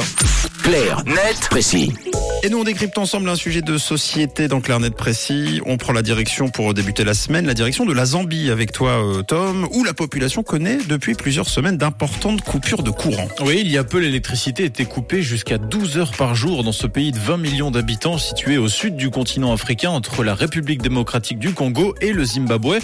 matin. Clair, net, précis. Et nous, on décrypte ensemble un sujet de société dans Clair Net Précis. On prend la direction pour débuter la semaine, la direction de la Zambie avec toi, euh, Tom, où la population connaît depuis plusieurs semaines d'importantes coupures de courant. Oui, il y a peu, l'électricité était coupée jusqu'à 12 heures par jour dans ce pays de 20 millions d'habitants situé au sud du continent africain entre la République démocratique du Congo et le Zimbabwe.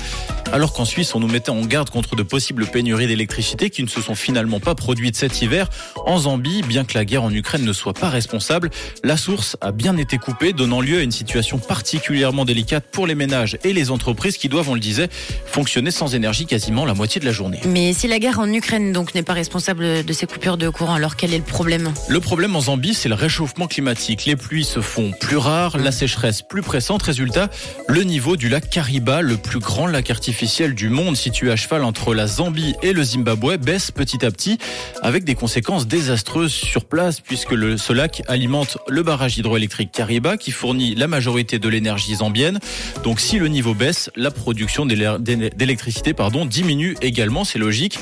Alors qu'en Suisse, on nous mettait en garde contre de possibles pénuries d'électricité qui ne se sont finalement pas produites cet hiver. En Zambie, bien que la guerre en Ukraine ne soit pas responsable, la source a bien été coupée, donnant lieu à une situation particulièrement délicate pour les ménages et les entreprises qui doivent, on le disait, fonctionner sans énergie quasiment la moitié de la journée. Mais si la guerre en Ukraine donc n'est pas responsable de ces coupures de courant, alors quel est le problème? Le problème en Zambie, c'est le réchauffement climatique. Les pluies se font plus rares, la sécheresse plus pressante. Résultat, le niveau du lac Kariba, le plus grand lac artificiel du monde situé à cheval entre la Zambie et le Zimbabwe baisse petit à petit avec des conséquences désastreuses sur place puisque le, ce lac alimente le barrage hydroélectrique Kariba qui fournit la majorité de l'énergie zambienne. Donc si le niveau baisse, la production d'électricité pardon diminue également, c'est logique.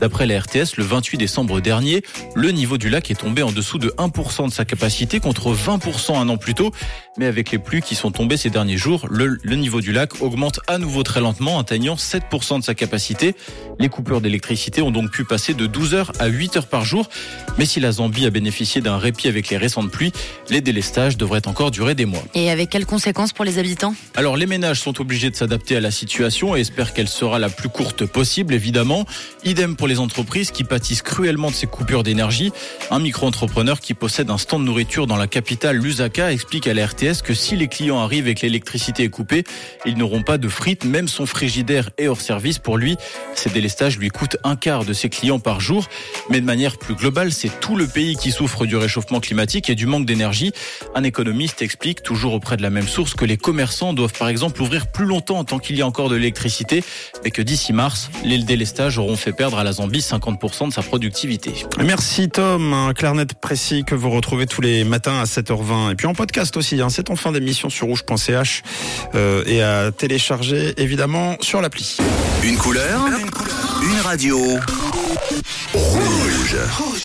D'après la RTS, le 28 décembre dernier, le niveau du lac est tombé en dessous de 1% de sa capacité contre 20% un an plus tôt. Mais avec les pluies qui sont tombées ces derniers jours, le, le niveau du lac augmente à nouveau très lentement, atteignant 7% de sa capacité. Les coupures d'électricité ont donc pu passer de 12 heures à 8 heures par jour. Mais si la Zambie a bénéficié d'un répit avec les récentes pluies, les délestages devraient encore durer des mois. Et avec quelles conséquences pour les habitants? Alors les ménages sont obligés de s'adapter à la situation et espèrent qu'elle sera la plus courte possible, évidemment. Idem pour les entreprises qui pâtissent cruellement de ces coupures d'énergie. Un micro-entrepreneur qui possède un stand de nourriture dans la capitale Lusaka explique à la RTS que si les clients arrivent et que l'électricité est coupée, ils n'auront pas de frites, même son frigidaire et hors service. Pour lui, ces délestages lui coûtent un quart de ses clients par jour. Mais de manière plus globale, c'est tout le pays qui souffre du réchauffement climatique et du manque d'énergie. Un économiste explique, toujours auprès de la même source, que les commerçants doivent par exemple ouvrir plus longtemps tant qu'il y a encore de l'électricité et que d'ici mars, les délestages auront fait perdre à la Zambie 50% de sa productivité. Merci Tom, un clairnet précis que vous retrouvez tous les matins à 7h20 et puis en podcast aussi. Hein. C'est en fin d'émission sur rouge.ch euh, et à télécharger évidemment sur la une couleur, une, couleur. une radio. Rouge.